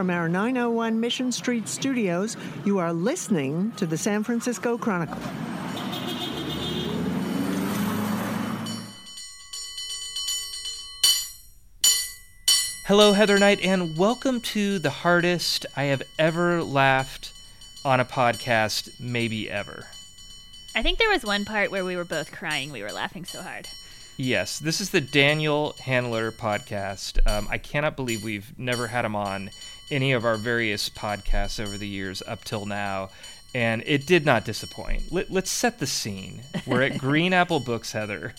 From our 901 Mission Street studios, you are listening to the San Francisco Chronicle. Hello, Heather Knight, and welcome to the hardest I have ever laughed on a podcast, maybe ever. I think there was one part where we were both crying. We were laughing so hard. Yes, this is the Daniel Handler podcast. Um, I cannot believe we've never had him on any of our various podcasts over the years up till now, and it did not disappoint. Let, us set the scene. We're at Green Apple Books, Heather.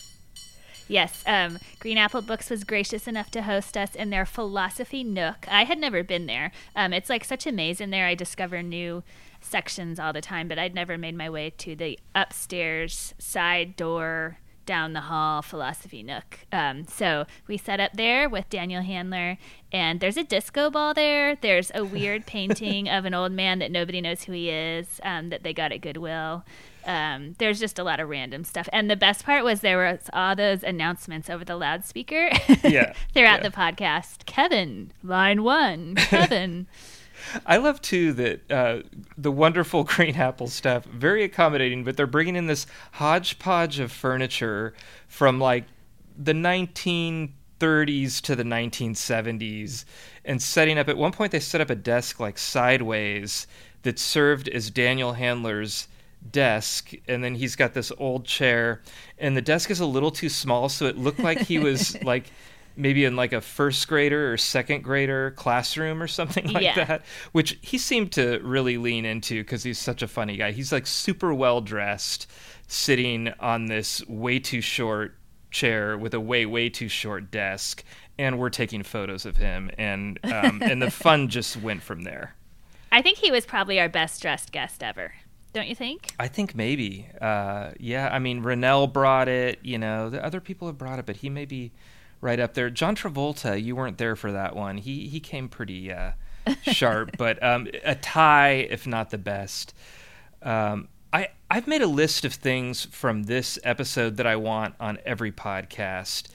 Yes, um, Green Apple Books was gracious enough to host us in their philosophy nook. I had never been there. Um, it's like such a maze in there. I discover new sections all the time, but I'd never made my way to the upstairs side door down the hall philosophy nook. Um, so we set up there with Daniel Handler, and there's a disco ball there. There's a weird painting of an old man that nobody knows who he is um, that they got at Goodwill. Um, there's just a lot of random stuff. And the best part was there was all those announcements over the loudspeaker yeah, throughout yeah. the podcast. Kevin, line one, Kevin. I love too that uh, the wonderful Green Apple staff very accommodating, but they're bringing in this hodgepodge of furniture from like the 1930s to the 1970s, and setting up. At one point, they set up a desk like sideways that served as Daniel Handler's desk and then he's got this old chair and the desk is a little too small so it looked like he was like maybe in like a first grader or second grader classroom or something like Yeah. that which he seemed to really lean into because he's such a funny guy he's like super well dressed sitting on this way too short chair with a way way too short desk and we're taking photos of him and um, and the fun just went from there I think he was probably our best dressed guest ever. Don't you think? I think maybe. Uh, yeah, I mean, Rennell brought it. You know, the other people have brought it, but he may be right up there. John Travolta, you weren't there for that one. He he came pretty uh, sharp, but um, a tie, if not the best. Um, I I've made a list of things from this episode that I want on every podcast.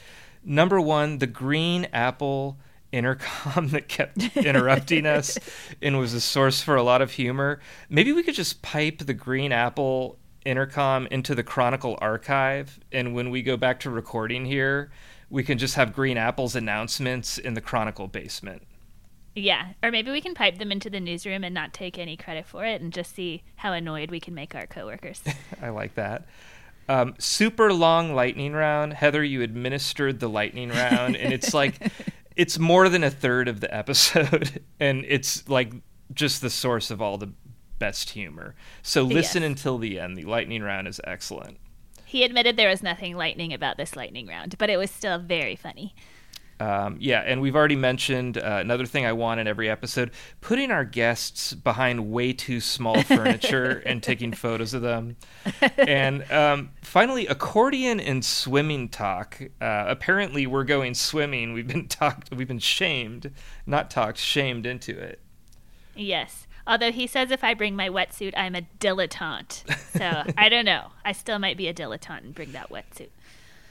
Number one, the green apple intercom that kept interrupting us and was a source for a lot of humor. Maybe we could just pipe the green apple intercom into the Chronicle archive, and when we go back to recording here, we can just have Green Apple's announcements in the Chronicle basement. Yeah, or maybe we can pipe them into the newsroom and not take any credit for it and just see how annoyed we can make our coworkers. I like that. Um, super long lightning round. Heather, you administered the lightning round, and it's like it's more than a third of the episode, and it's like just the source of all the best humor. So listen Yes. until the end. The lightning round is excellent. He admitted there was nothing lightning about this lightning round, but it was still very funny. Um, yeah, and we've already mentioned uh, another thing I want in every episode: putting our guests behind way too small furniture and taking photos of them. And um, finally, accordion and swimming talk. Uh, apparently, we're going swimming. We've been talked. We've been shamed, not talked, shamed into it. Yes. Although he says if I bring my wetsuit, I'm a dilettante. So I don't know. I still might be a dilettante and bring that wetsuit.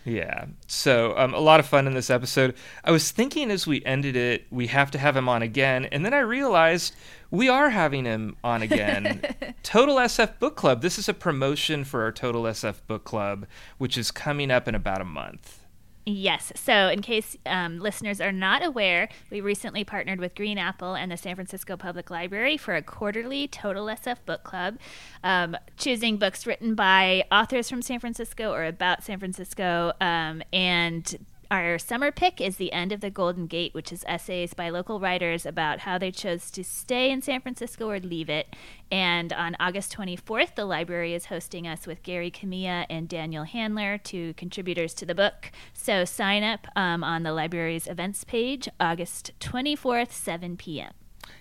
Yeah. So um, a lot of fun in this episode. I was thinking as we ended it, we have to have him on again, and then I realized we are having him on again. Total SF Book Club. This is a promotion for our Total SF Book Club, which is coming up in about a month. Yes. So, in case um, listeners are not aware, we recently partnered with Green Apple and the San Francisco Public Library for a quarterly Total SF Book Club, um, choosing books written by authors from San Francisco or about San Francisco, um, and our summer pick is The End of the Golden Gate, which is essays by local writers about how they chose to stay in San Francisco or leave it. And on August 24th, the library is hosting us with Gary Kamiya and Daniel Handler, two contributors to the book. So sign up um, on the library's events page, August 24th, 7 p.m.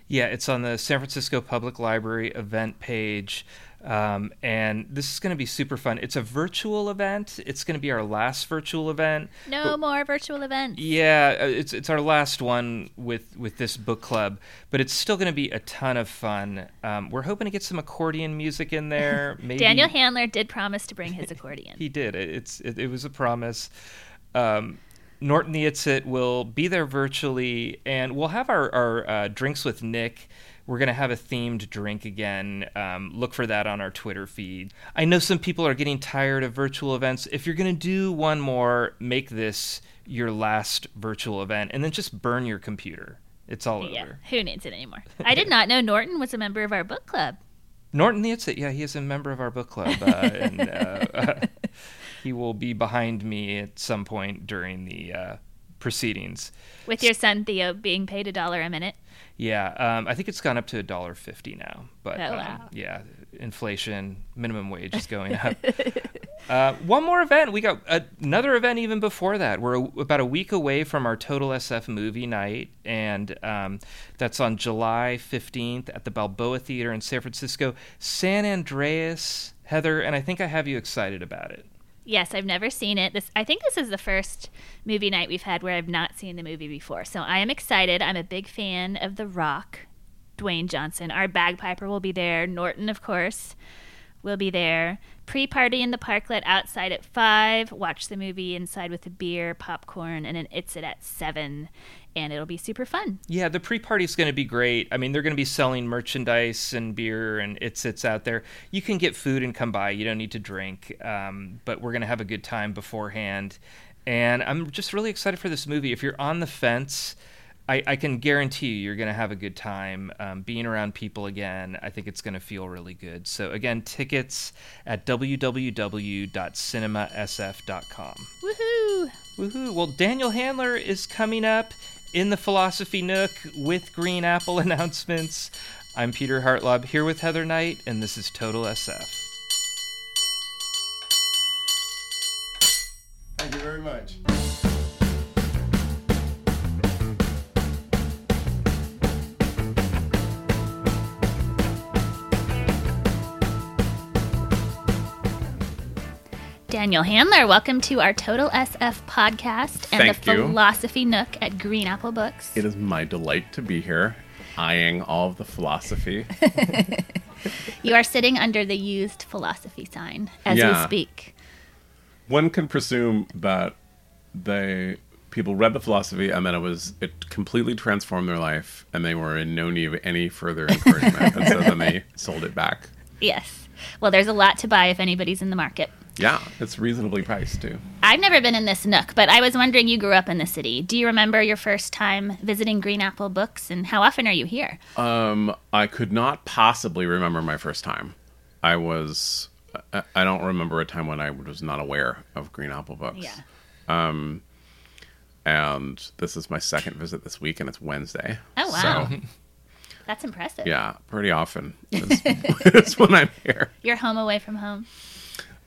Yeah, it's on the San Francisco Public Library event page. Um, and this is going to be super fun. It's a virtual event. It's going to be our last virtual event. No but, more virtual events. Yeah, uh, it's it's our last one with with this book club, but it's still going to be a ton of fun. Um, we're hoping to get some accordion music in there. Maybe Daniel Handler did promise to bring his accordion. he did. It's it, it was a promise. Um, Norton the It's-It will be there virtually, and we'll have our, our uh, drinks with Nick. We're going to have a themed drink again. Um, look for that on our Twitter feed. I know some people are getting tired of virtual events. If you're going to do one more, make this your last virtual event, and then just burn your computer. It's all yeah, over. Who needs it anymore? I did not know Norton was a member of our book club. Norton the It's-It, yeah, he is a member of our book club. Uh, and, uh, he will be behind me at some point during the uh, proceedings. With your son Theo being paid a dollar a minute. Yeah, um, I think it's gone up to a dollar fifty now. But oh, um, wow. yeah, inflation, minimum wage is going up. uh, one more event. We got another event even before that. We're a, about a week away from our Total SF movie night, and um, that's on July fifteenth at the Balboa Theater in San Francisco. San Andreas, Heather, and I think I have you excited about it. Yes, I've never seen it. This I think this is the first movie night we've had where I've not seen the movie before. So I am excited. I'm a big fan of The Rock, Dwayne Johnson. Our bagpiper will be there. Norton, of course, will be there. Pre-party in the parklet outside at five. Watch the movie inside with a beer, popcorn, and an it's it at seven and it'll be super fun. Yeah, the pre-party is going to be great. I mean, they're going to be selling merchandise and beer, and it sits out there. You can get food and come by. You don't need to drink, um, but we're going to have a good time beforehand. And I'm just really excited for this movie. If you're on the fence, I, I can guarantee you you're going to have a good time um, being around people again. I think it's going to feel really good. So again, tickets at www.cinemasf.com. Woohoo! Woohoo! Well, Daniel Handler is coming up in the Philosophy Nook with Green Apple announcements. I'm Peter Hartlaub here with Heather Knight, and this is Total SF. Thank you very much. Daniel Handler, welcome to our Total SF podcast and Thank the you. Philosophy Nook at Green Apple Books. It is my delight to be here, eyeing all of the philosophy. You are sitting under the used philosophy sign as we speak. One can presume that they people read the philosophy and then it was it completely transformed their life and they were in no need of any further encouragement and so then they sold it back. Yes. Well, there's a lot to buy if anybody's in the market. Yeah, it's reasonably priced too. I've never been in this nook, but I was wondering you grew up in the city. Do you remember your first time visiting Green Apple Books and how often are you here? Um, I could not possibly remember my first time. I was I, I don't remember a time when I was not aware of Green Apple Books. Yeah. And this is my second visit this week and it's Wednesday. Oh, wow. So That's impressive. Yeah, pretty often. It's when I'm here. You're home away from home.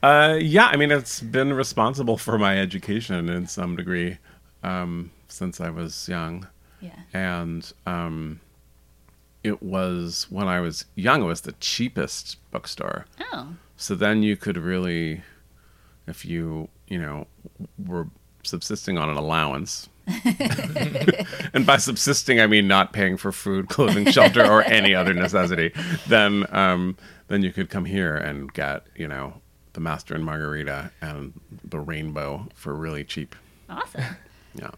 Uh, yeah, I mean, it's been responsible for my education in some degree um, since I was young. Yeah. And um, it was, when I was young, it was the cheapest bookstore. Oh. So then you could really, if you, you know, were subsisting on an allowance. and by subsisting, I mean not paying for food, clothing, shelter, or any other necessity. Then, um, then you could come here and get, you know, the Master and Margarita and the Rainbow for really cheap. Awesome. Yeah.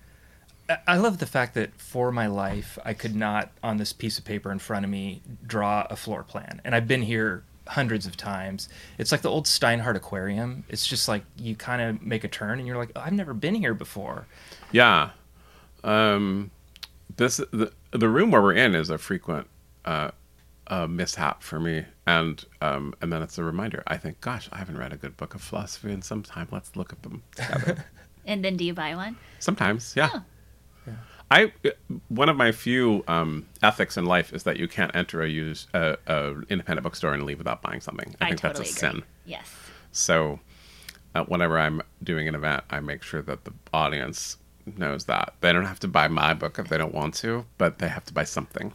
I- I love the fact that for my life, I could not, on this piece of paper in front of me, draw a floor plan. And I've been here hundreds of times. It's like the old Steinhart Aquarium. It's just like you kind of make a turn and you're like, oh, I've never been here before. Yeah. Um, this the the room where we're in is a frequent uh, uh, mishap for me, and um, and then it's a reminder. I think, gosh, I haven't read a good book of philosophy in some time. Let's look at them together. And then do you buy one? Sometimes, yeah. Oh. I one of my few um, ethics in life is that you can't enter a use a, a independent bookstore and leave without buying something. I, think totally that's a agree. sin. Yes. So, uh, whenever I'm doing an event, I make sure that the audience knows that they don't have to buy my book if they don't want to, but they have to buy something.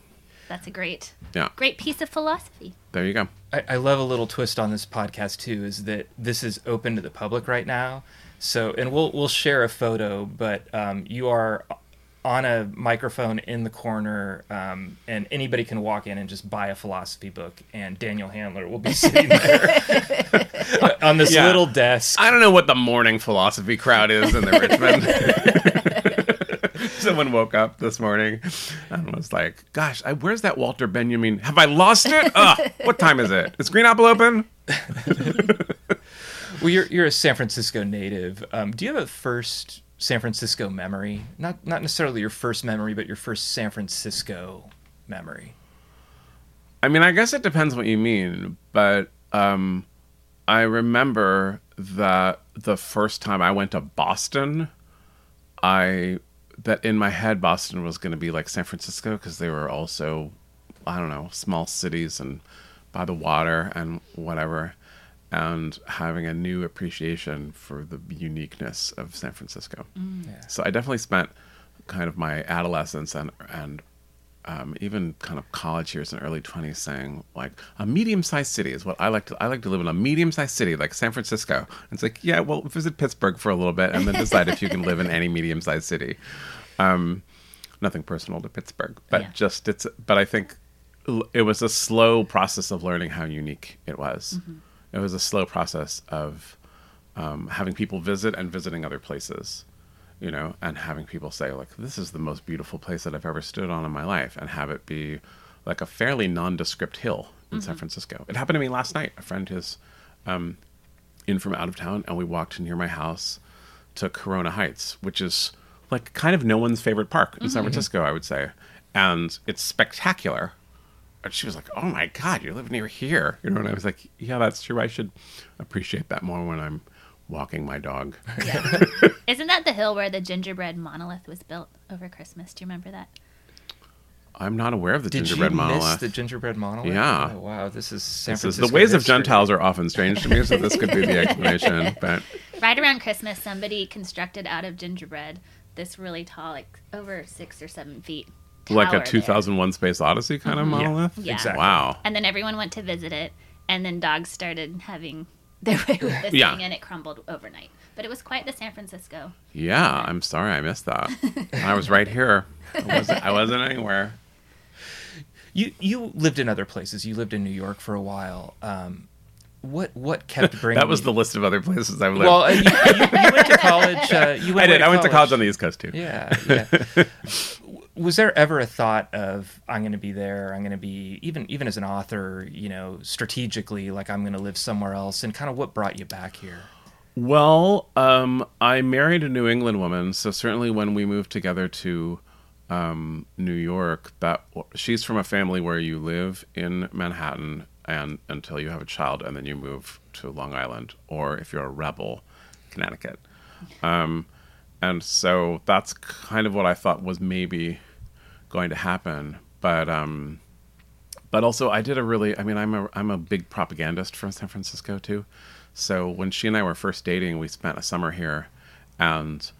That's a great, Yeah, great piece of philosophy. there you go. I, I love a little twist on this podcast too is that this is open to the public right now so and we'll we'll share a photo but um, you are on a microphone in the corner um, and anybody can walk in and just buy a philosophy book and daniel handler will be sitting there on this Yeah. little desk I don't know what the morning philosophy crowd is in the Richmond. Someone woke up this morning and was like, "Gosh, I, where's that Walter Benjamin? Have I lost it? Ugh, what time is it? Is Green Apple open?" well you're, you're a san francisco native um, do you have a first san francisco memory not not necessarily your first memory but your first san francisco memory I mean, I guess it depends what you mean, but um, I remember that the first time I went to Boston, I that in my head Boston was going to be like San Francisco because they were also, I don't know, small cities and by the water and whatever, and having a new appreciation for the uniqueness of San Francisco. Mm. So I definitely spent kind of my adolescence and and um, even kind of college years and early 20s saying like a medium-sized city is what I like to I like to live in a medium-sized city like San Francisco. And it's like, yeah, well, visit Pittsburgh for a little bit and then decide if you can live in any medium-sized city. Um, nothing personal to Pittsburgh, but Yeah. just it's but I think it was a slow process of learning how unique it was. It was a slow process of um, having people visit and visiting other places you know, and having people say like, "This is the most beautiful place that I've ever stood on in my life," and have it be like a fairly nondescript hill in San Francisco. It happened to me last night. A friend is um, in from out of town, and we walked near my house to Corona Heights, which is like kind of no one's favorite park in San Francisco, I would say, and it's spectacular. And she was like, "Oh my God, you live near here," you know, and I was like, "Yeah, that's true. I should appreciate that more when I'm." Walking my dog. Yeah. Isn't that the hill where the gingerbread monolith was built over Christmas? Do you remember that? I'm not aware of the Did gingerbread you miss monolith. the gingerbread monolith? Yeah. Oh, wow, this is San This is- Francisco. the ways of. Gentiles are often strange to me, so this could be the explanation. But Right around Christmas, somebody constructed out of gingerbread this really tall, like over six or seven feet. like tower a there. 2001 Space Odyssey kind of mm-hmm. monolith. Yeah. Exactly. Wow. And then everyone went to visit it, and then dogs started having their way with this Yeah. thing, and it crumbled overnight. But it was quite the San Francisco. Yeah, I'm sorry I missed that. I was right here. I wasn't, I wasn't anywhere. You you lived in other places. You lived in New York for a while. Um, what what kept bringing? That was you- the list of other places I've lived. well. Uh, you, you, you went to college. Uh, you went I did. away I went to college on the East Coast too. Yeah, yeah. Was there ever a thought of I'm going to be there? I'm going to be even even as an author, you know, strategically, like I'm going to live somewhere else, and kind of what brought you back here? Well, um, I married a New England woman, so certainly when we moved together to um, New York, that she's from a family where you live in Manhattan and until you have a child, and then you move to Long Island, or if you're a rebel, Connecticut. Um, and so that's kind of what I thought was maybe going to happen, but. Um, but also I did a really I mean I'm a I'm a big propagandist from San Francisco too. So when she and I were first dating, we spent a summer here and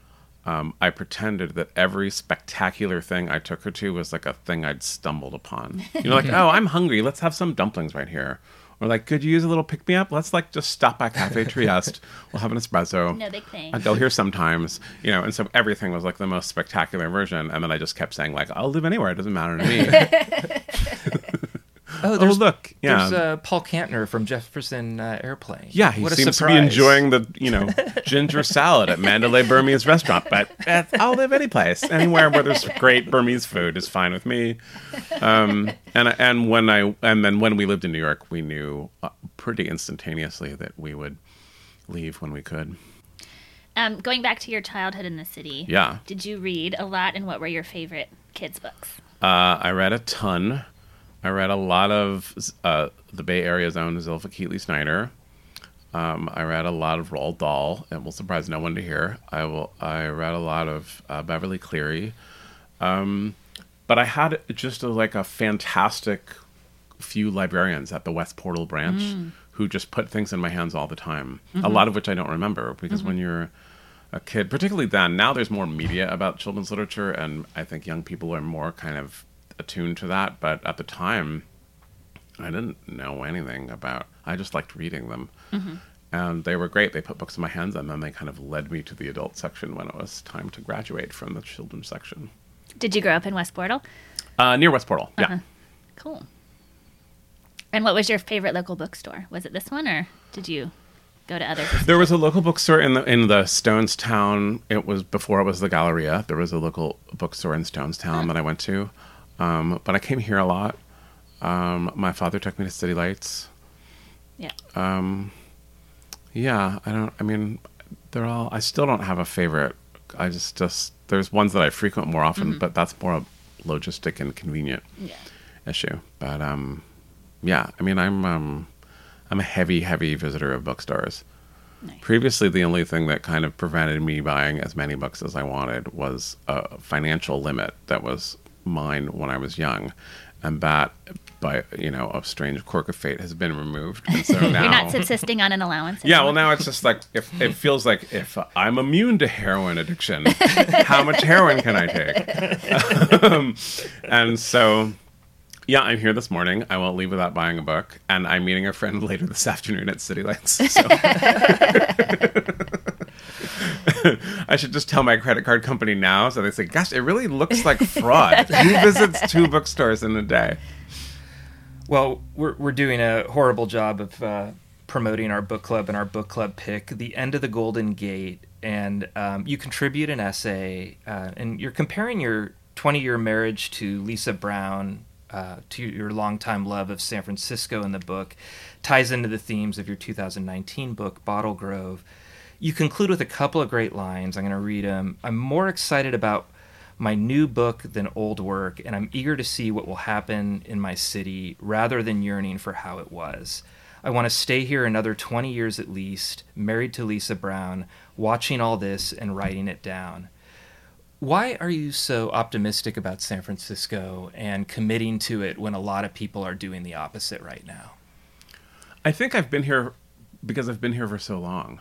um, I pretended that every spectacular thing I took her to was like a thing I'd stumbled upon. You know, like, oh, I'm hungry. Let's have some dumplings right here. Or like, could you use a little pick me up? Let's like just stop by Cafe Trieste. We'll have an espresso. No big thing. I go here sometimes, you know, and so everything was like the most spectacular version. And then I just kept saying like, I'll live anywhere. It doesn't matter to me. Oh, oh, look. Yeah. There's uh, Paul Kantner from Jefferson uh, Airplane. Yeah, he what seems to be enjoying the you know ginger salad at Mandalay Burmese restaurant. But I'll live any place, anywhere where there's great Burmese food is fine with me. Um, and and when I and then when we lived in New York, we knew uh, pretty instantaneously that we would leave when we could. Um, going back to your childhood in the city. Yeah. Did you read a lot, and what were your favorite kids' books? Uh, I read a ton. I read a lot of uh, the Bay Area's own Zilpha Keatley Snyder. Um, I read a lot of Roald Dahl. It will surprise no one to hear. I will. I read a lot of uh, Beverly Cleary. Um, but I had just a, like a fantastic few librarians at the West Portal branch Mm. who just put things in my hands all the time. A Mm-hmm. lot of which I don't remember because when you're a kid, particularly then, now there's more media about children's literature, and I think young people are more kind of attuned to that. But at the time, I didn't know anything about. I just liked reading them, and they were great. They put books in my hands, and then they kind of led me to the adult section when it was time to graduate from the children's section Did you grow up in West Portal? uh, near West Portal. Yeah. Cool. And what was your favorite local bookstore? Was it this one, or did you go to others? There was a local bookstore in the in the Stonestown. It was before it was the Galleria. There was a local bookstore in Stonestown that I went to, um, but I came here a lot. Um, my father took me to City Lights. yeah. Um, Yeah, I don't. I mean, they're all. I still don't have a favorite. I just just there's ones that I frequent more often, but that's more a logistic and convenient Yeah. issue. But um, yeah, I mean, I'm um, I'm a heavy, heavy visitor of bookstores. Nice. Previously, the only thing that kind of prevented me buying as many books as I wanted was a financial limit that was mine when I was young, and that, by you know, a strange quirk of fate, has been removed. And so now, You're not subsisting on an allowance. yeah, well, now it's just like if it feels like if I'm immune to heroin addiction, how much heroin can I take? um, and so, yeah, I'm here this morning. I won't leave without buying a book, and I'm meeting a friend later this afternoon at City Lights. So. I should just tell my credit card company now, so they say, "Gosh, it really looks like fraud. he visits two bookstores in a day?" Well, we're we're doing a horrible job of uh, promoting our book club and our book club pick, "The End of the Golden Gate," and um, you contribute an essay, uh, and you're comparing your 20-year marriage to Lisa Brown, uh, to your longtime love of San Francisco in the book, ties into the themes of your 2019 book, Bottle Grove. You conclude with a couple of great lines. I'm going to read them. I'm more excited about my new book than old work, and I'm eager to see what will happen in my city rather than yearning for how it was. I want to stay here another 20 years at least, married to Lisa Brown, watching all this and writing it down. Why are you so optimistic about San Francisco and committing to it when a lot of people are doing the opposite right now? I think I've been here because I've been here for so long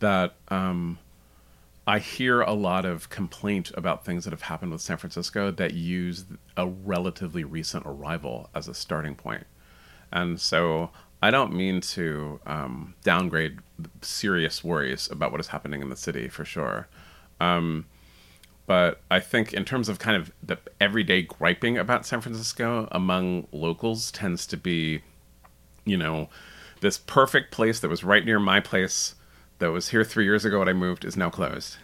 that um, I hear a lot of complaint about things that have happened with San Francisco that use a relatively recent arrival as a starting point. And so I don't mean to um, downgrade serious worries about what is happening in the city for sure. Um, but I think in terms of kind of the everyday griping about San Francisco among locals tends to be you know, this perfect place that was right near my place that was here three years ago when I moved is now closed.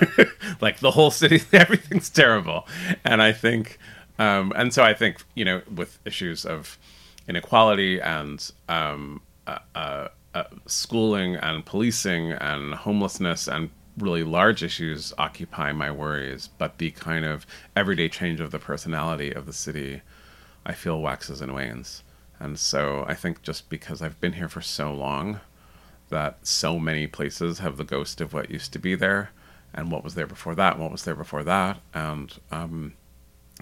like the whole city, everything's terrible. And I think, um, and so I think, you know, with issues of inequality and um, uh, uh, uh, schooling and policing and homelessness and really large issues occupy my worries. But the kind of everyday change of the personality of the city, I feel waxes and wanes. And so I think just because I've been here for so long, that so many places have the ghost of what used to be there, and what was there before that, and what was there before that, and um,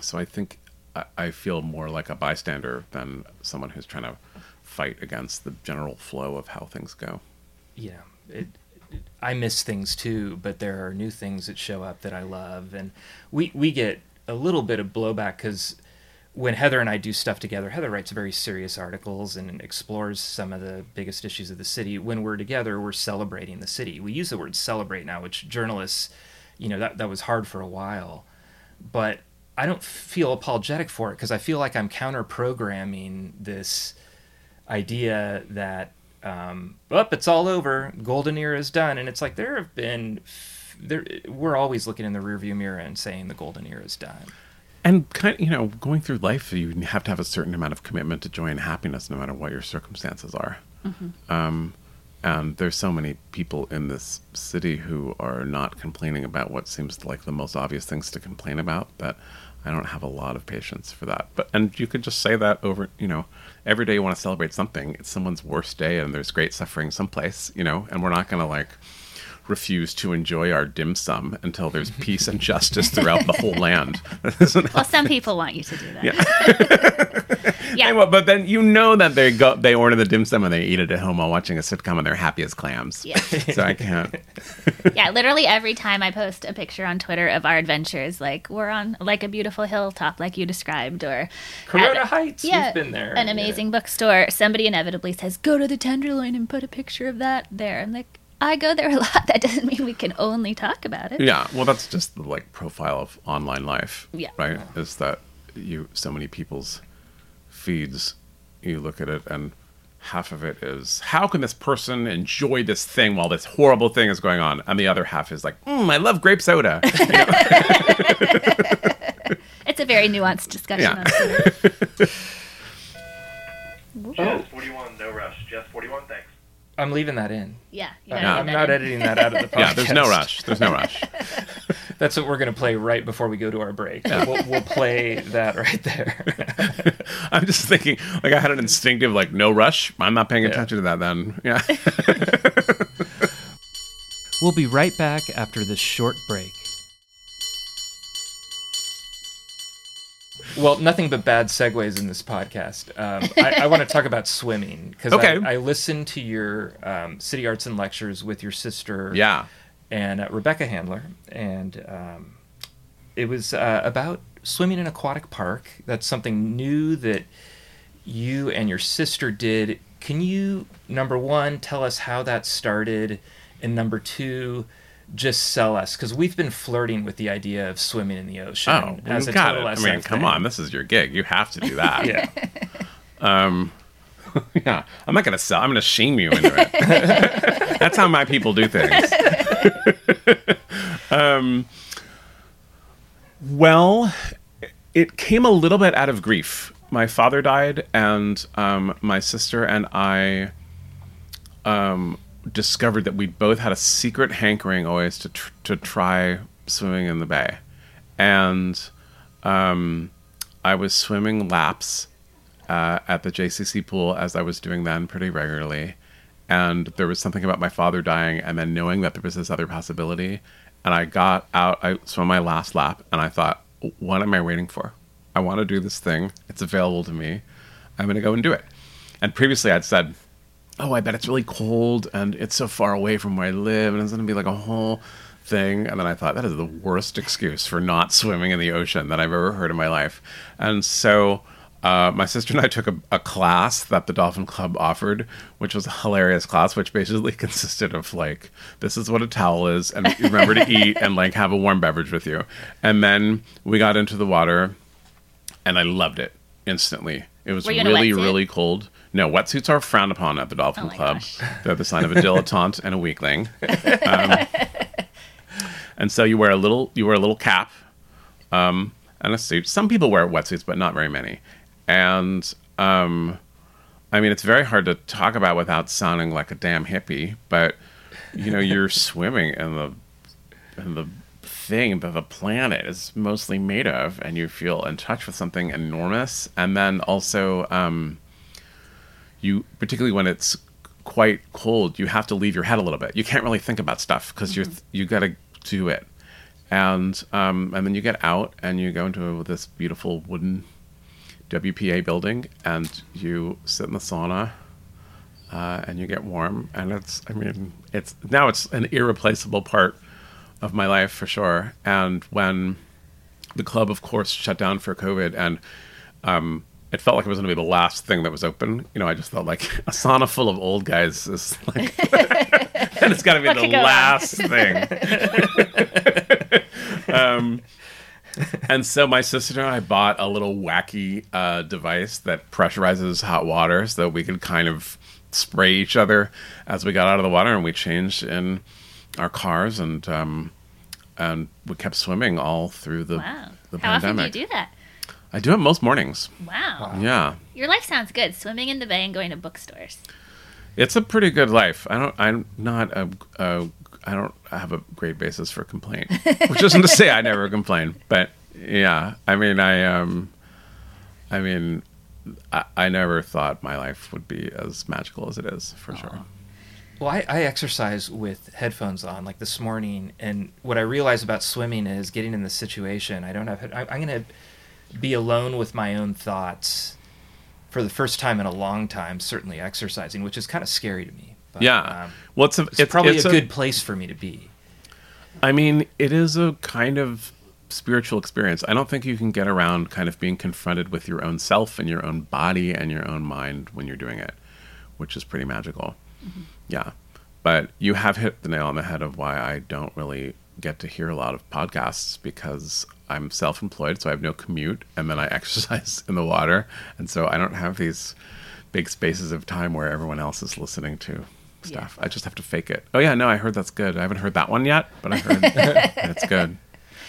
so I think I, I feel more like a bystander than someone who's trying to fight against the general flow of how things go. yeah it, it, I miss things too, but there are new things that show up that I love, and we we get a little bit of blowback because when Heather and I do stuff together, Heather writes very serious articles and explores some of the biggest issues of the city. When we're together, we're celebrating the city. We use the word celebrate now, which journalists, you know, that that was hard for a while, but I don't feel apologetic for it because I feel like I'm counter programming this idea that um, up it's all over golden era is done and it's like there have been there we're always looking in the rearview mirror and saying the golden era is done And kind of, you know, going through life, you have to have a certain amount of commitment to joy and happiness, no matter what your circumstances are. Um, and there's so many people in this city who are not complaining about what seems like the most obvious things to complain about that I don't have a lot of patience for that. But and you could just say that over, you know, every day you want to celebrate something. It's someone's worst day, and there's great suffering someplace, you know, and we're not going to like refuse to enjoy our dim sum until there's peace and justice throughout the whole land. Well, some people want you to do that. Yeah. Hey, well, but then you know that they go, they order the dim sum and they eat it at home while watching a sitcom, and they're happy as clams. Yeah. So I can't. yeah, literally every time I post a picture on Twitter of our adventures, like we're on like a beautiful hilltop, like you described, or Corona at- Heights, yeah, we've been there. an yeah. amazing bookstore. Somebody inevitably says, "Go to the Tenderloin and put a picture of that there." I'm like, I go there a lot. That doesn't mean we can only talk about it. Yeah, well, that's just the like profile of online life. Yeah. Right. Is that you so many people's feeds, you look at it and half of it is how can this person enjoy this thing while this horrible thing is going on, and the other half is like, mm, I love grape soda. It's a very nuanced discussion Yeah. on Twitter. 41, no rush. Jess 41, thanks. I'm leaving that in. Yeah, you I'm, I'm leave not in. editing that out of the podcast. yeah. There's no rush. There's no rush. That's what we're going to play right before we go to our break. We'll, we'll play that right there. I'm just thinking, like, I had an instinctive, like, no rush. I'm not paying attention to that then. Yeah. We'll be right back after this short break. Well, nothing but bad segues in this podcast. Um, I, I want to talk about swimming because Okay. I, I listened to your um, City Arts and Lectures with your sister, yeah. and uh, Rebecca Handler, and um, it was uh, about swimming in an aquatic park. That's something new that you and your sister did. Can you, number one, tell us how that started, and number two, just sell us because we've been flirting with the idea of swimming in the ocean Oh, as you a total it. I mean, come thing. on. This is your gig. You have to do that. Yeah. Um, yeah, I'm not gonna sell. I'm gonna shame you into it. That's how my people do things. um, well, it came a little bit out of grief. My father died, and um, my sister and I um, discovered that we both had a secret hankering always to tr- to try swimming in the bay, and um, I was swimming laps uh, at the JCC pool as I was doing then pretty regularly. And there was something about my father dying, and then knowing that there was this other possibility. And I got out, I swam my last lap, and I thought, what am I waiting for? I want to do this thing. It's available to me. I'm going to go and do it. And previously I'd said, oh, I bet it's really cold, and it's so far away from where I live, and it's going to be like a whole thing. And then I thought, that is the worst excuse for not swimming in the ocean that I've ever heard in my life. And so uh, my sister and I took a, a class that the Dolphin Club offered, which was a hilarious class, which basically consisted of like, this is what a towel is, and remember to eat and like have a warm beverage with you. And then we got into the water, and I loved it instantly. It was Were you in a really, really cold. No, wetsuits are frowned upon at the Dolphin Oh Club. gosh. They're the sign of a dilettante and a weakling. Um, and so you wear a little, you wear a little cap, um, and a suit. Some people wear wetsuits, but not very many. And um, I mean, it's very hard to talk about without sounding like a damn hippie. But you know, you're swimming in the in the thing that the planet is mostly made of, and you feel in touch with something enormous. And then also, um, you particularly when it's quite cold, you have to leave your head a little bit. You can't really think about stuff because you're you got to do it. And um, and then you get out and you go into this beautiful wooden WPA building and you sit in the sauna uh, and you get warm and it's I mean it's now it's an irreplaceable part of my life for sure. And when the club, of course, shut down for COVID, and um, it felt like it was going to be the last thing that was open. You know, I just felt like a sauna full of old guys is like, and it's got to be What the last thing. um, and so my sister and I bought a little wacky uh, device that pressurizes hot water so that we could kind of spray each other as we got out of the water, and we changed in our cars and um, and we kept swimming all through the Wow. the How often pandemic. do you do that? I do it most mornings. Wow. Yeah, Your life sounds good. Swimming in the bay and going to bookstores. It's a pretty good life. I don't. I'm not a. a I don't have a great basis for complaint, which isn't to say I never complain, but yeah. I mean, I um, I mean, I, I never thought my life would be as magical as it is, for sure. Well, I, I exercise with headphones on, like this morning, and what I realize about swimming is getting in the situation. I don't have. I, I'm going to be alone with my own thoughts for the first time in a long time. Certainly exercising, which is kind of scary to me. But, Yeah. um, Well, it's, a, it's, probably it's a good place for me to be. I mean, it is a kind of spiritual experience. I don't think you can get around kind of being confronted with your own self and your own body and your own mind when you're doing it, which is pretty magical. Yeah. But you have hit the nail on the head of why I don't really get to hear a lot of podcasts because I'm self employed, so I have no commute, and then I exercise in the water. And so I don't have these big spaces of time where everyone else is listening to stuff. I just have to fake it. Oh, yeah, no, I heard that's good. I haven't heard that one yet, but I heard it's good.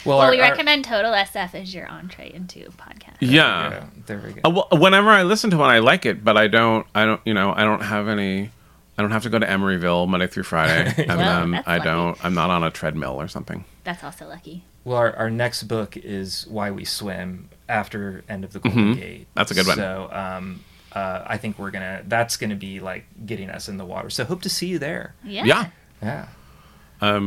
Well, Well, our- we our- recommend Total SF as your entree into podcast. Yeah. Yeah, there we go. Uh, well, whenever I listen to one, I like it, but I don't. I don't. You know, I don't have any. I don't have to go to Emeryville Monday through Friday, and Well, then I lucky. don't. I'm not on a treadmill or something. That's also lucky. Well, our, our next book is Why We Swim after End of the Golden Gate. Mm-hmm. That's a good one. So um, uh, I think we're gonna. That's gonna be like getting us in the water. So hope to see you there. Yeah. Yeah, Yeah.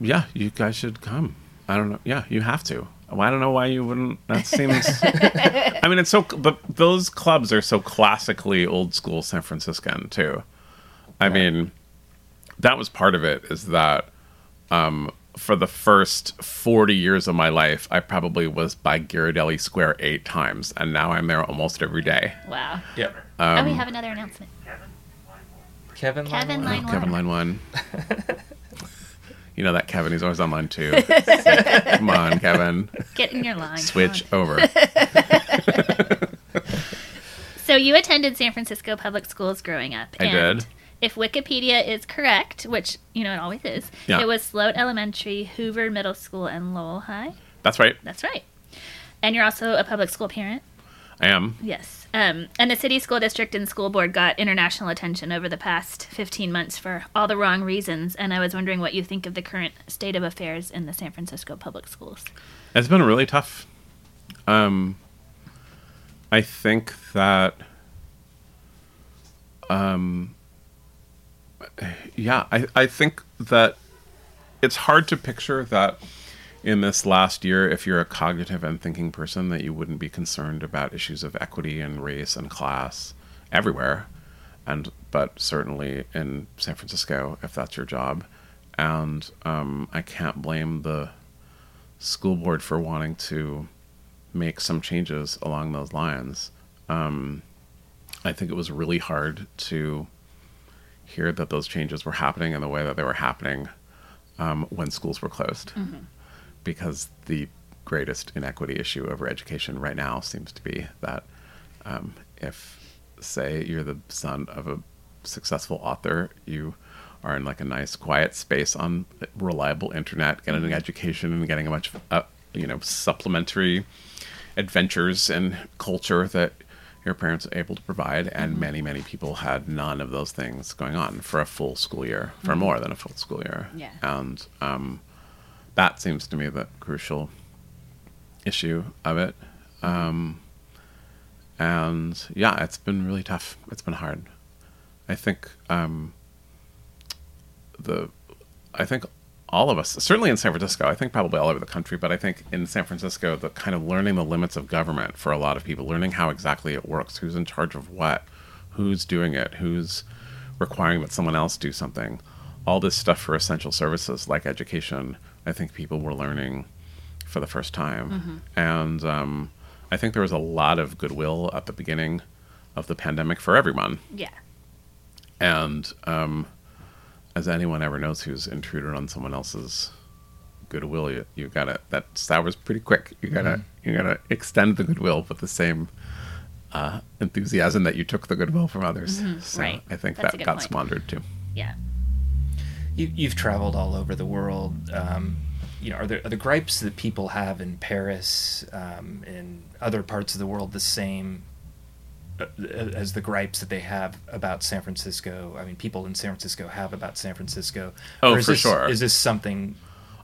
yeah. You guys should come. I don't know. Yeah, you have to. Well, I don't know why you wouldn't. That seems. I mean, it's so. But those clubs are so classically old school San Franciscan too. I mean, that was part of it. Is that um, for the first forty years of my life, I probably was by Ghirardelli Square eight times, and now I'm there almost every day. Wow. Yep. oh, Um, we have another announcement. Kevin. Kevin Leinwand? Line Kevin Line One. you know that Kevin. He's always on line two. Come on, Kevin. Get in your line. Switch over. So you attended San Francisco public schools growing up. I and did. If Wikipedia is correct, which you know it always is, Yeah. it was Sloat Elementary, Hoover Middle School, and Lowell High. That's right. That's right. And you're also a public school parent. I am. Yes. Um, and the city school district and school board got international attention over the past 15 months for all the wrong reasons. And I was wondering what you think of the current state of affairs in the San Francisco public schools. It's been really tough. Um, I think that, um, yeah, I, I think that it's hard to picture that in this last year, if you're a cognitive and thinking person, that you wouldn't be concerned about issues of equity and race and class everywhere, and but certainly in San Francisco, if that's your job. And um, I can't blame the school board for wanting to make some changes along those lines. Um, I think it was really hard to hear that those changes were happening in the way that they were happening um, when schools were closed, because the greatest inequity issue over education right now seems to be that um, if, say, you're the son of a successful author, you are in like a nice quiet space on reliable internet, getting an education and getting a bunch of uh, you know supplementary adventures and culture that your parents are able to provide and many many people had none of those things going on for a full school year for more than a full school year. Yeah. and um, that seems to me the crucial issue of it. Um, and yeah it's been really tough. It's been hard. I think um, the I think all of us, certainly in San Francisco, I think probably all over the country, but I think in San Francisco, the kind of learning the limits of government for a lot of people, learning how exactly it works, who's in charge of what, who's doing it, who's requiring that someone else do something, all this stuff for essential services like education, I think people were learning for the first time. And um, I think there was a lot of goodwill at the beginning of the pandemic for everyone. Yeah. And um, as anyone ever knows who's intruded on someone else's goodwill, you, you gotta that sours pretty quick. You gotta you gotta extend the goodwill with the same uh, enthusiasm that you took the goodwill from others. Mm-hmm. Right. I think That's that got point. squandered too. Yeah. You, you've traveled all over the world. Um, you know, are there are the gripes that people have in Paris, um, in other parts of the world, the same Uh, as the gripes that they have about San Francisco. I mean, people in San Francisco have about San Francisco. Oh, is for this- sure. Is this something?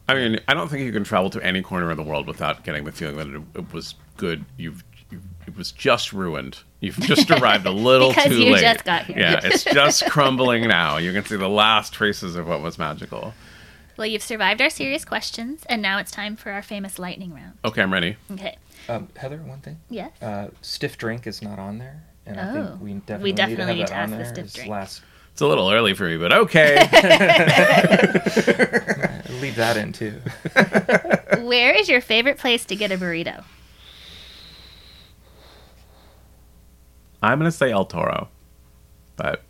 I mean, I don't think you can travel to any corner of the world without getting the feeling that it, it was good. You've, you it was just ruined. You've just arrived a little Because too you late. just got here. Yeah, it's just crumbling now. You can see the last traces of what was magical. Well, you've survived our serious questions, and now it's time for our famous lightning round. Okay, I'm ready. Okay. Um, Heather, one thing. Yes. Uh, stiff drink is not on there, and I Oh. think we definitely, We definitely need need to to have ask that the stiff drink. Last, It's a little early for me, but okay. leave that in too. Where is your favorite place to get a burrito? I'm gonna say El Toro, but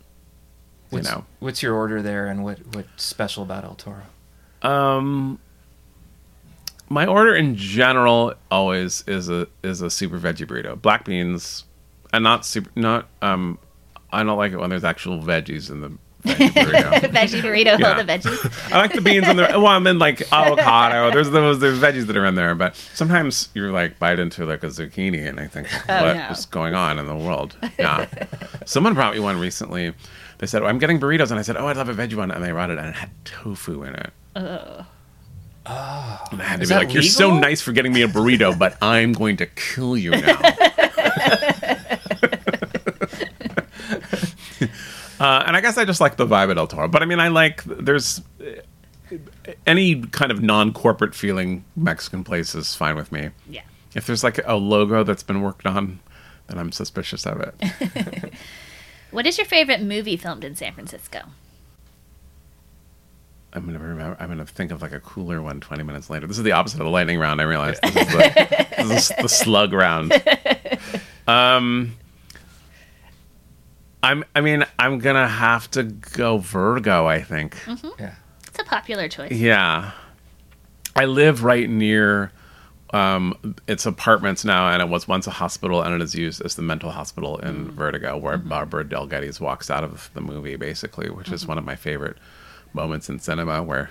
you What's, know, what's your order there, and what what's special about El Toro? um, my order in general always is a is a super veggie burrito, black beans, and not super not um. I don't like it when there's actual veggies in the veggie burrito. The veggie burrito, Yeah. all the veggies. I like the beans in there. Well, I'm in like avocado. There's those there's veggies that are in there, but sometimes you're like bite into like a zucchini, and I think what is no. going on in the world? Yeah. Someone brought me one recently. They said, oh, "I'm getting burritos," and I said, "Oh, I'd love a veggie one," and they brought it, and it had tofu in it. Oh. And I had to be that like, "You're so nice for getting me a burrito, but I'm going to kill you now." Uh, and I guess I just like the vibe at El Toro. But I mean, I like there's uh, any kind of non-corporate feeling Mexican place is fine with me. Yeah. If there's like a logo that's been worked on, then I'm suspicious of it. What is your favorite movie filmed in San Francisco? I'm gonna remember. I'm gonna think of like a cooler one 20 minutes later. This is the opposite of the lightning round. I realize this is the, this is the slug round. Um, I'm. I mean, I'm gonna have to go Vertigo. I think. Yeah. It's a popular choice. Yeah. I live right near um, it's apartments now, and it was once a hospital, and it is used as the mental hospital in Vertigo, where Barbara Bel Geddes walks out of the movie, basically, which is one of my favorite moments in cinema, where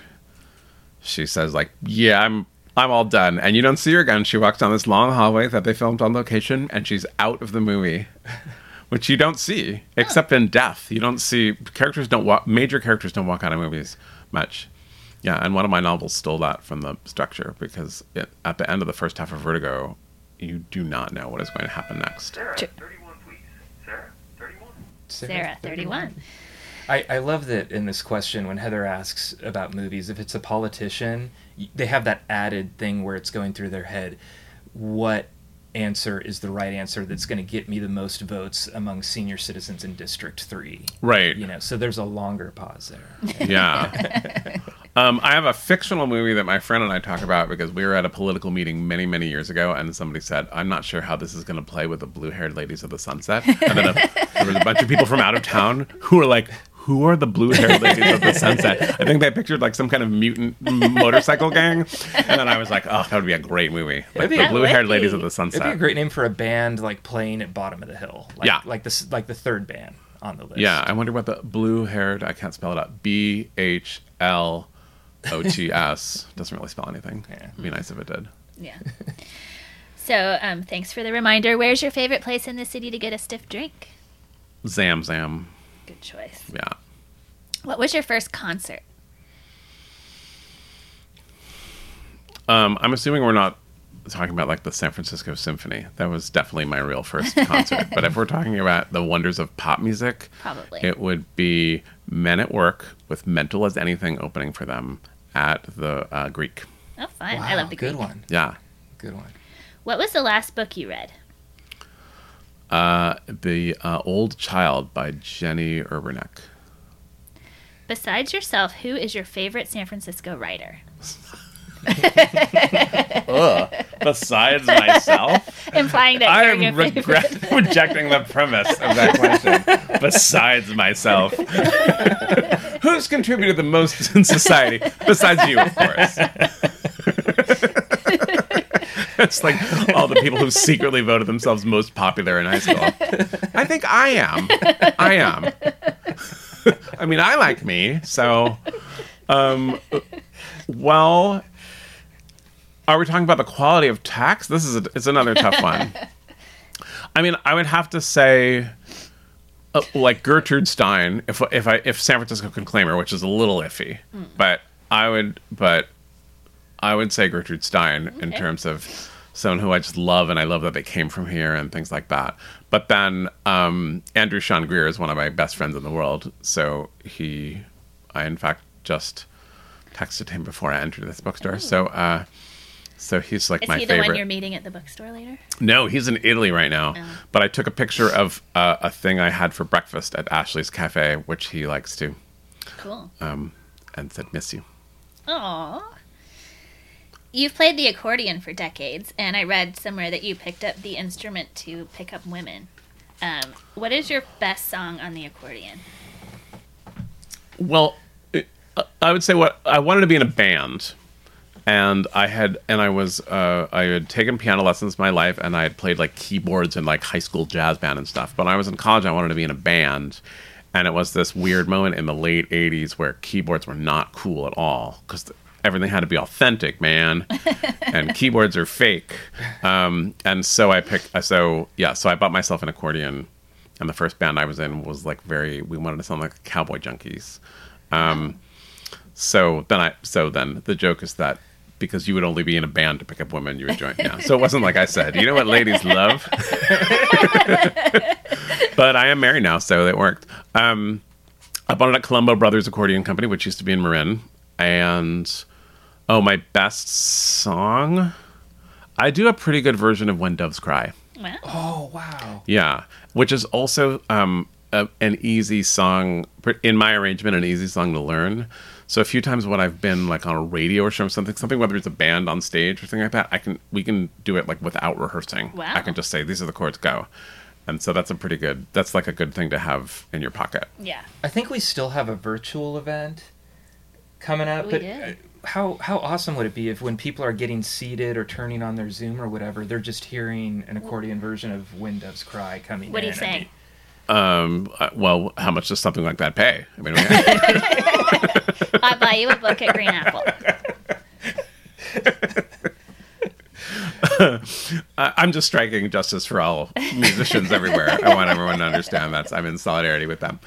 she says, like, "Yeah, I'm." I'm all done, and you don't see her again. She walks down this long hallway that they filmed on location, and she's out of the movie, which you don't see except in death. You don't see characters don't walk. Major characters don't walk out of movies much. Yeah, and one of my novels stole that from the structure because it, at the end of the first half of Vertigo, you do not know what is going to happen next. Sarah, 31, please. Sarah, 31. Sarah, 31. I, I love that in this question when Heather asks about movies, if it's a politician, they have that added thing where it's going through their head. What answer is the right answer that's going to get me the most votes among senior citizens in District Three? Right. You know, so there's a longer pause there. Yeah. um, I have a fictional movie that my friend and I talk about because we were at a political meeting many, many years ago, and somebody said, "I'm not sure how this is going to play with the blue-haired ladies of the sunset." And then a, there was a bunch of people from out of town who were like. Who are the blue-haired ladies of the sunset? I think they pictured like some kind of mutant motorcycle gang, and then I was like, "Oh, that would be a great movie!" Like the blue-haired ladies of the sunset. It'd be a great name for a band like playing at bottom of the hill. Like, Yeah. like this, like the third band on the list. Yeah, I wonder what the blue haired, I can't spell it out. B H L O T S. Doesn't really spell anything. Yeah. It'd be nice if it did. Yeah. So, um, thanks for the reminder. Where's your favorite place in the city to get a stiff drink? Zam Zam. Good choice. Yeah. What was your first concert? Um, I'm assuming we're not talking about like the San Francisco Symphony. That was definitely my real first concert. but if we're talking about the wonders of pop music, Probably. it would be Men at Work with Mental as Anything opening for them at the uh, Greek. Oh, fun. Wow, I love the Greek. good Greek. one. Yeah. Good one. What was the last book you read? Uh, the uh, Old Child by Jenny Erpenbeck. Besides yourself, who is your favorite San Francisco writer? Besides myself, Implying that I am regret rejecting the premise of that question. Besides myself, who's contributed the most in society besides you, of course? It's like all the people who secretly voted themselves most popular in high school. I think I am. I am. I mean, I like me, so. Um, well, are we talking about the quality of tax? This is a, it's another tough one. I mean, I would have to say, uh, like Gertrude Stein, if if I if San Francisco can claim her, which is a little iffy, but I would, but I would say Gertrude Stein in terms of someone who I just love, and I love that they came from here and things like that. But then um, Andrew Sean Greer is one of my best friends in the world, so he, I in fact just texted him before I entered this bookstore. So, uh, so he's like my friend. Is he the one you're meeting at the bookstore later? No, he's in Italy right now. Oh. But I took a picture of uh, a thing I had for breakfast at Ashley's Cafe, which he likes to, Cool. um, and said, "Miss you." Aww. You've played the accordion for decades, and I read somewhere that you picked up the instrument to pick up women. Um, what is your best song on the accordion? Well, it, I would say what I wanted to be in a band, and I had and I was uh, I had taken piano lessons my life, and I had played like keyboards in like high school jazz band and stuff. But when I was in college, I wanted to be in a band, and it was this weird moment in the late '80s where keyboards were not cool at all because. Everything had to be authentic, man, and keyboards are fake. Um, and so I picked. So yeah, so I bought myself an accordion, and the first band I was in was like very. We wanted to sound like cowboy junkies. Um, so then I so then the joke is that because you would only be in a band to pick up women, you would join. Yeah. So it wasn't like I said, you know what ladies love. but I am married now, so it worked. Um, I bought it at Colombo Brothers Accordion Company, which used to be in Marin. And oh, my best song. I do a pretty good version of When Doves Cry. Wow. Oh wow. Yeah, which is also um, a, an easy song in my arrangement, an easy song to learn. So a few times when I've been like on a radio show or something, something whether it's a band on stage or something like that, I can we can do it like without rehearsing. Wow. I can just say these are the chords, go, and so that's a pretty good. That's like a good thing to have in your pocket. Yeah. I think we still have a virtual event coming up. We but did. How how awesome would it be if when people are getting seated or turning on their Zoom or whatever, they're just hearing an accordion version of "When Doves Cry" coming in? What do in? you I say? mean, Um, uh, well, how much does something like that pay? I mean, I'll buy you a book at Green Apple. I'm just striking justice for all musicians everywhere. I want everyone to understand that I'm in solidarity with them.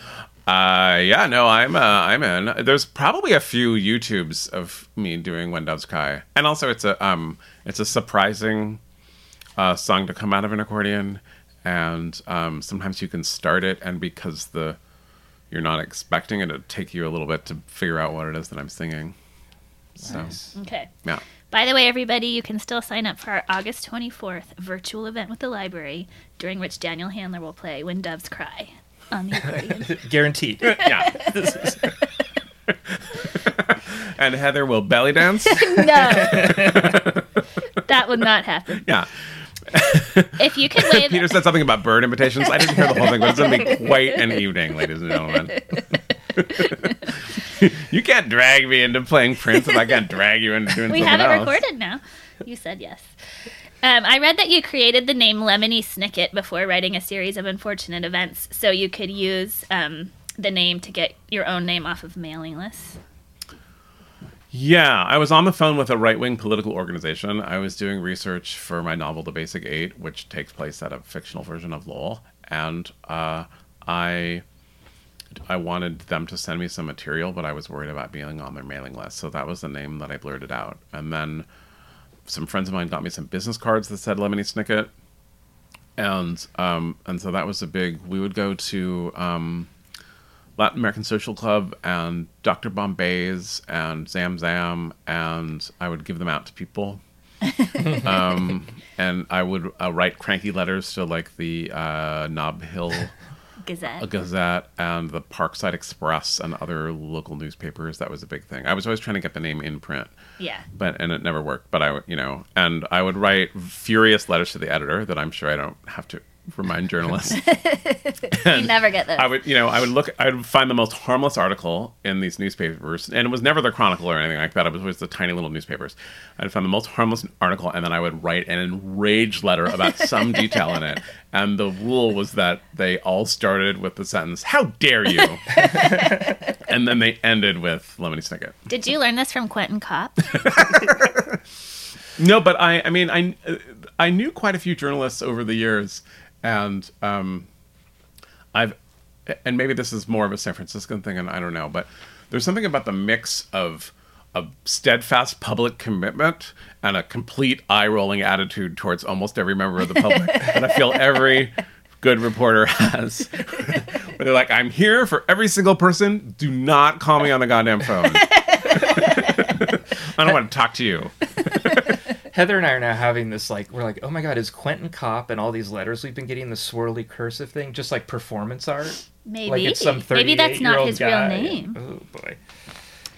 Uh, yeah, no, I'm uh, I'm in. There's probably a few YouTubes of me doing When Doves Cry, and also it's a um it's a surprising uh, song to come out of an accordion, and um, sometimes you can start it, and because the you're not expecting it, it'll take you a little bit to figure out what it is that I'm singing. So nice. Okay. yeah. By the way, everybody, you can still sign up for our August 24th virtual event with the library, during which Daniel Handler will play When Doves Cry on the accordion. Guaranteed. Yeah. and Heather will belly dance. no! that would not happen. Yeah. If you could wave. Peter said something about bird invitations. I didn't hear the whole thing, but it's going to be quite an evening, ladies and gentlemen. you can't drag me into playing Prince if I can't drag you into doing we something have it else. recorded now. You said yes. Um, I read that you created the name Lemony Snicket before writing a series of unfortunate events, so you could use um, the name to get your own name off of mailing lists. Yeah, I was on the phone with a right wing political organization. I was doing research for my novel, The Basic Eight, which takes place at a fictional version of Lowell, and uh, I I wanted them to send me some material, but I was worried about being on their mailing list, so that was the name that I blurted out. And then some friends of mine got me some business cards that said Lemony Snicket, and um, and so that was a big. We would go to. Um, Latin American Social Club and Dr. Bombay's and Zam Zam, and I would give them out to people. um, and I would uh, write cranky letters to like the uh, Nob Hill Gazette. A Gazette and the Parkside Express and other local newspapers. That was a big thing. I was always trying to get the name in print Yeah. but and it never worked. But I, you know, and I would write furious letters to the editor that I'm sure I don't have to remind journalists. You never get those. I would, you know, I would look, I would find the most harmless article in these newspapers, and it was never the Chronicle or anything like that. It was always the tiny little newspapers. I'd find the most harmless article, and then I would write an enraged letter about some detail in it. And the rule was that they all started with the sentence, "How dare you," and then they ended with "Lemony Snicket." Did you learn this from Quentin Kopp? No, but I, I mean, I, uh, I knew quite a few journalists over the years, and um, I've and maybe this is more of a San Franciscan thing, and I don't know, but there's something about the mix of a steadfast public commitment and a complete eye rolling attitude towards almost every member of the public that I feel every good reporter has. Where they're like, I'm here for every single person. Do not call me on the goddamn phone. I don't want to talk to you. Heather and I are now having this like we're like, oh my god, is Quentin Kopp and all these letters we've been getting the swirly cursive thing just like performance art? Maybe. Like it's some Maybe that's not 38-year-old his real name. Oh boy,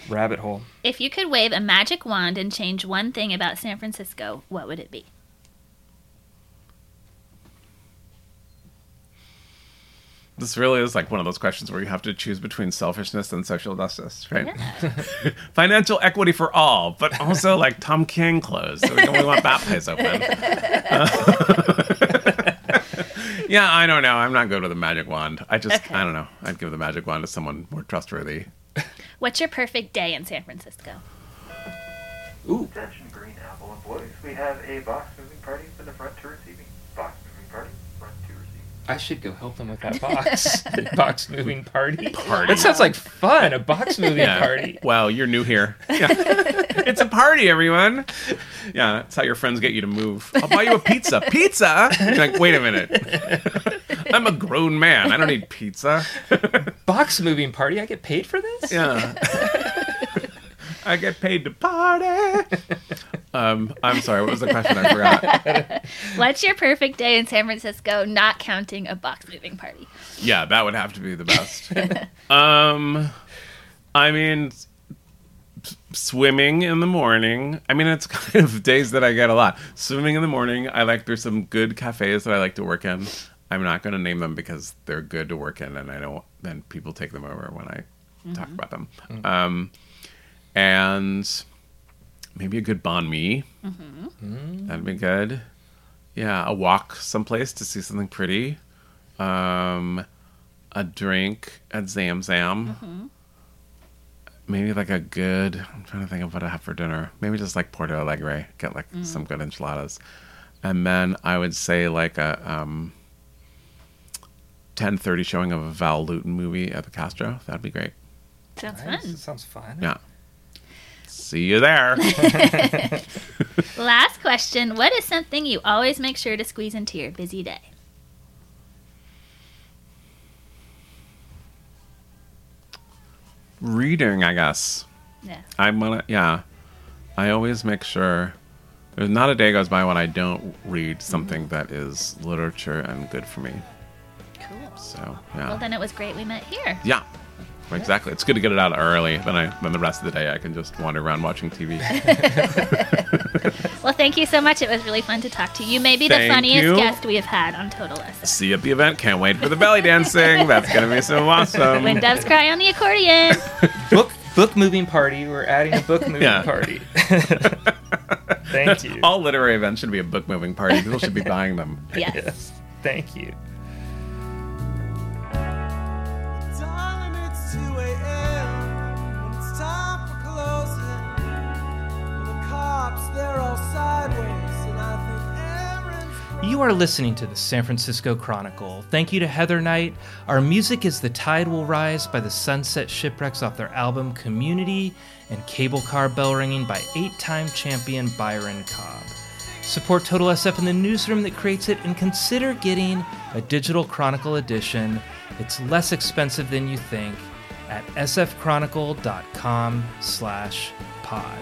rabbit hole. If you could wave a magic wand and change one thing about San Francisco, what would it be? This really is like one of those questions where you have to choose between selfishness and social justice, right? Yeah. Financial equity for all, but also like Tom King clothes. So we only want that place open. yeah, I don't know. I'm not good with a magic wand. I just, Okay. I don't know. I'd give the magic wand to someone more trustworthy. What's your perfect day in San Francisco? Ooh, Attention, Green Apple employees. We have a box moving party for the front to receiving. Box moving party, front to receiving. I should go help them with that box. box moving party. Party. That sounds like fun. A box moving Yeah. party. Well, you're new here. Yeah. it's a party, everyone. Yeah, that's how your friends get you to move. I'll buy you a pizza. Pizza? You're like, wait a minute. I'm a grown man. I don't need pizza. Box moving party. I get paid for this. Yeah. I get paid to party. Um, I'm sorry. What was the question? I forgot. What's your perfect day in San Francisco, not counting a box moving party? Yeah, that would have to be the best. um, I mean, swimming in the morning. I mean, it's kind of days that I get a lot. Swimming in the morning. I like. There's some good cafes that I like to work in. I'm not going to name them because they're good to work in, and I don't. Then people take them over when I talk about them. Um, and maybe a good banh mi. That'd be good. Yeah, a walk someplace to see something pretty. Um, a drink at Zam Zam. Maybe like a good. I'm trying to think of what I have for dinner. Maybe just like Puerto Alegre. Get like some good enchiladas, and then I would say like a um. 10:30 showing of a Val Lewton movie at the Castro. That'd be great. Sounds Nice. fun. That sounds fun. Yeah. See you there. Last question. What is something you always make sure to squeeze into your busy day? Reading, I guess. Yeah. I'm gonna yeah. I always make sure there's not a day goes by when I don't read mm-hmm. something that is literature and good for me. Cool. So Well, then it was great we met here. yeah, exactly. It's good to get it out early. Then I then the rest of the day I can just wander around watching TV. Well, thank you so much. It was really fun to talk to you. You may be the Thank funniest you. guest we have had on Total SF. See you at the event. Can't wait for the belly dancing. That's gonna be so awesome. When doves cry on the accordion. Book book moving party. We're adding a book moving Yeah. party. Thank you. All literary events should be a book moving party. People should be buying them. Yes. Yes. Thank you. You are listening to the San Francisco Chronicle. Thank you to Heather Knight. Our music is The Tide Will Rise by the Sunset Shipwrecks off their album Community, and Cable Car Bell Ringing by eight time champion Byron Cobb. Support Total SF in the newsroom that creates it and consider getting a digital Chronicle edition. It's less expensive than you think at sfchronicle.com slash pod.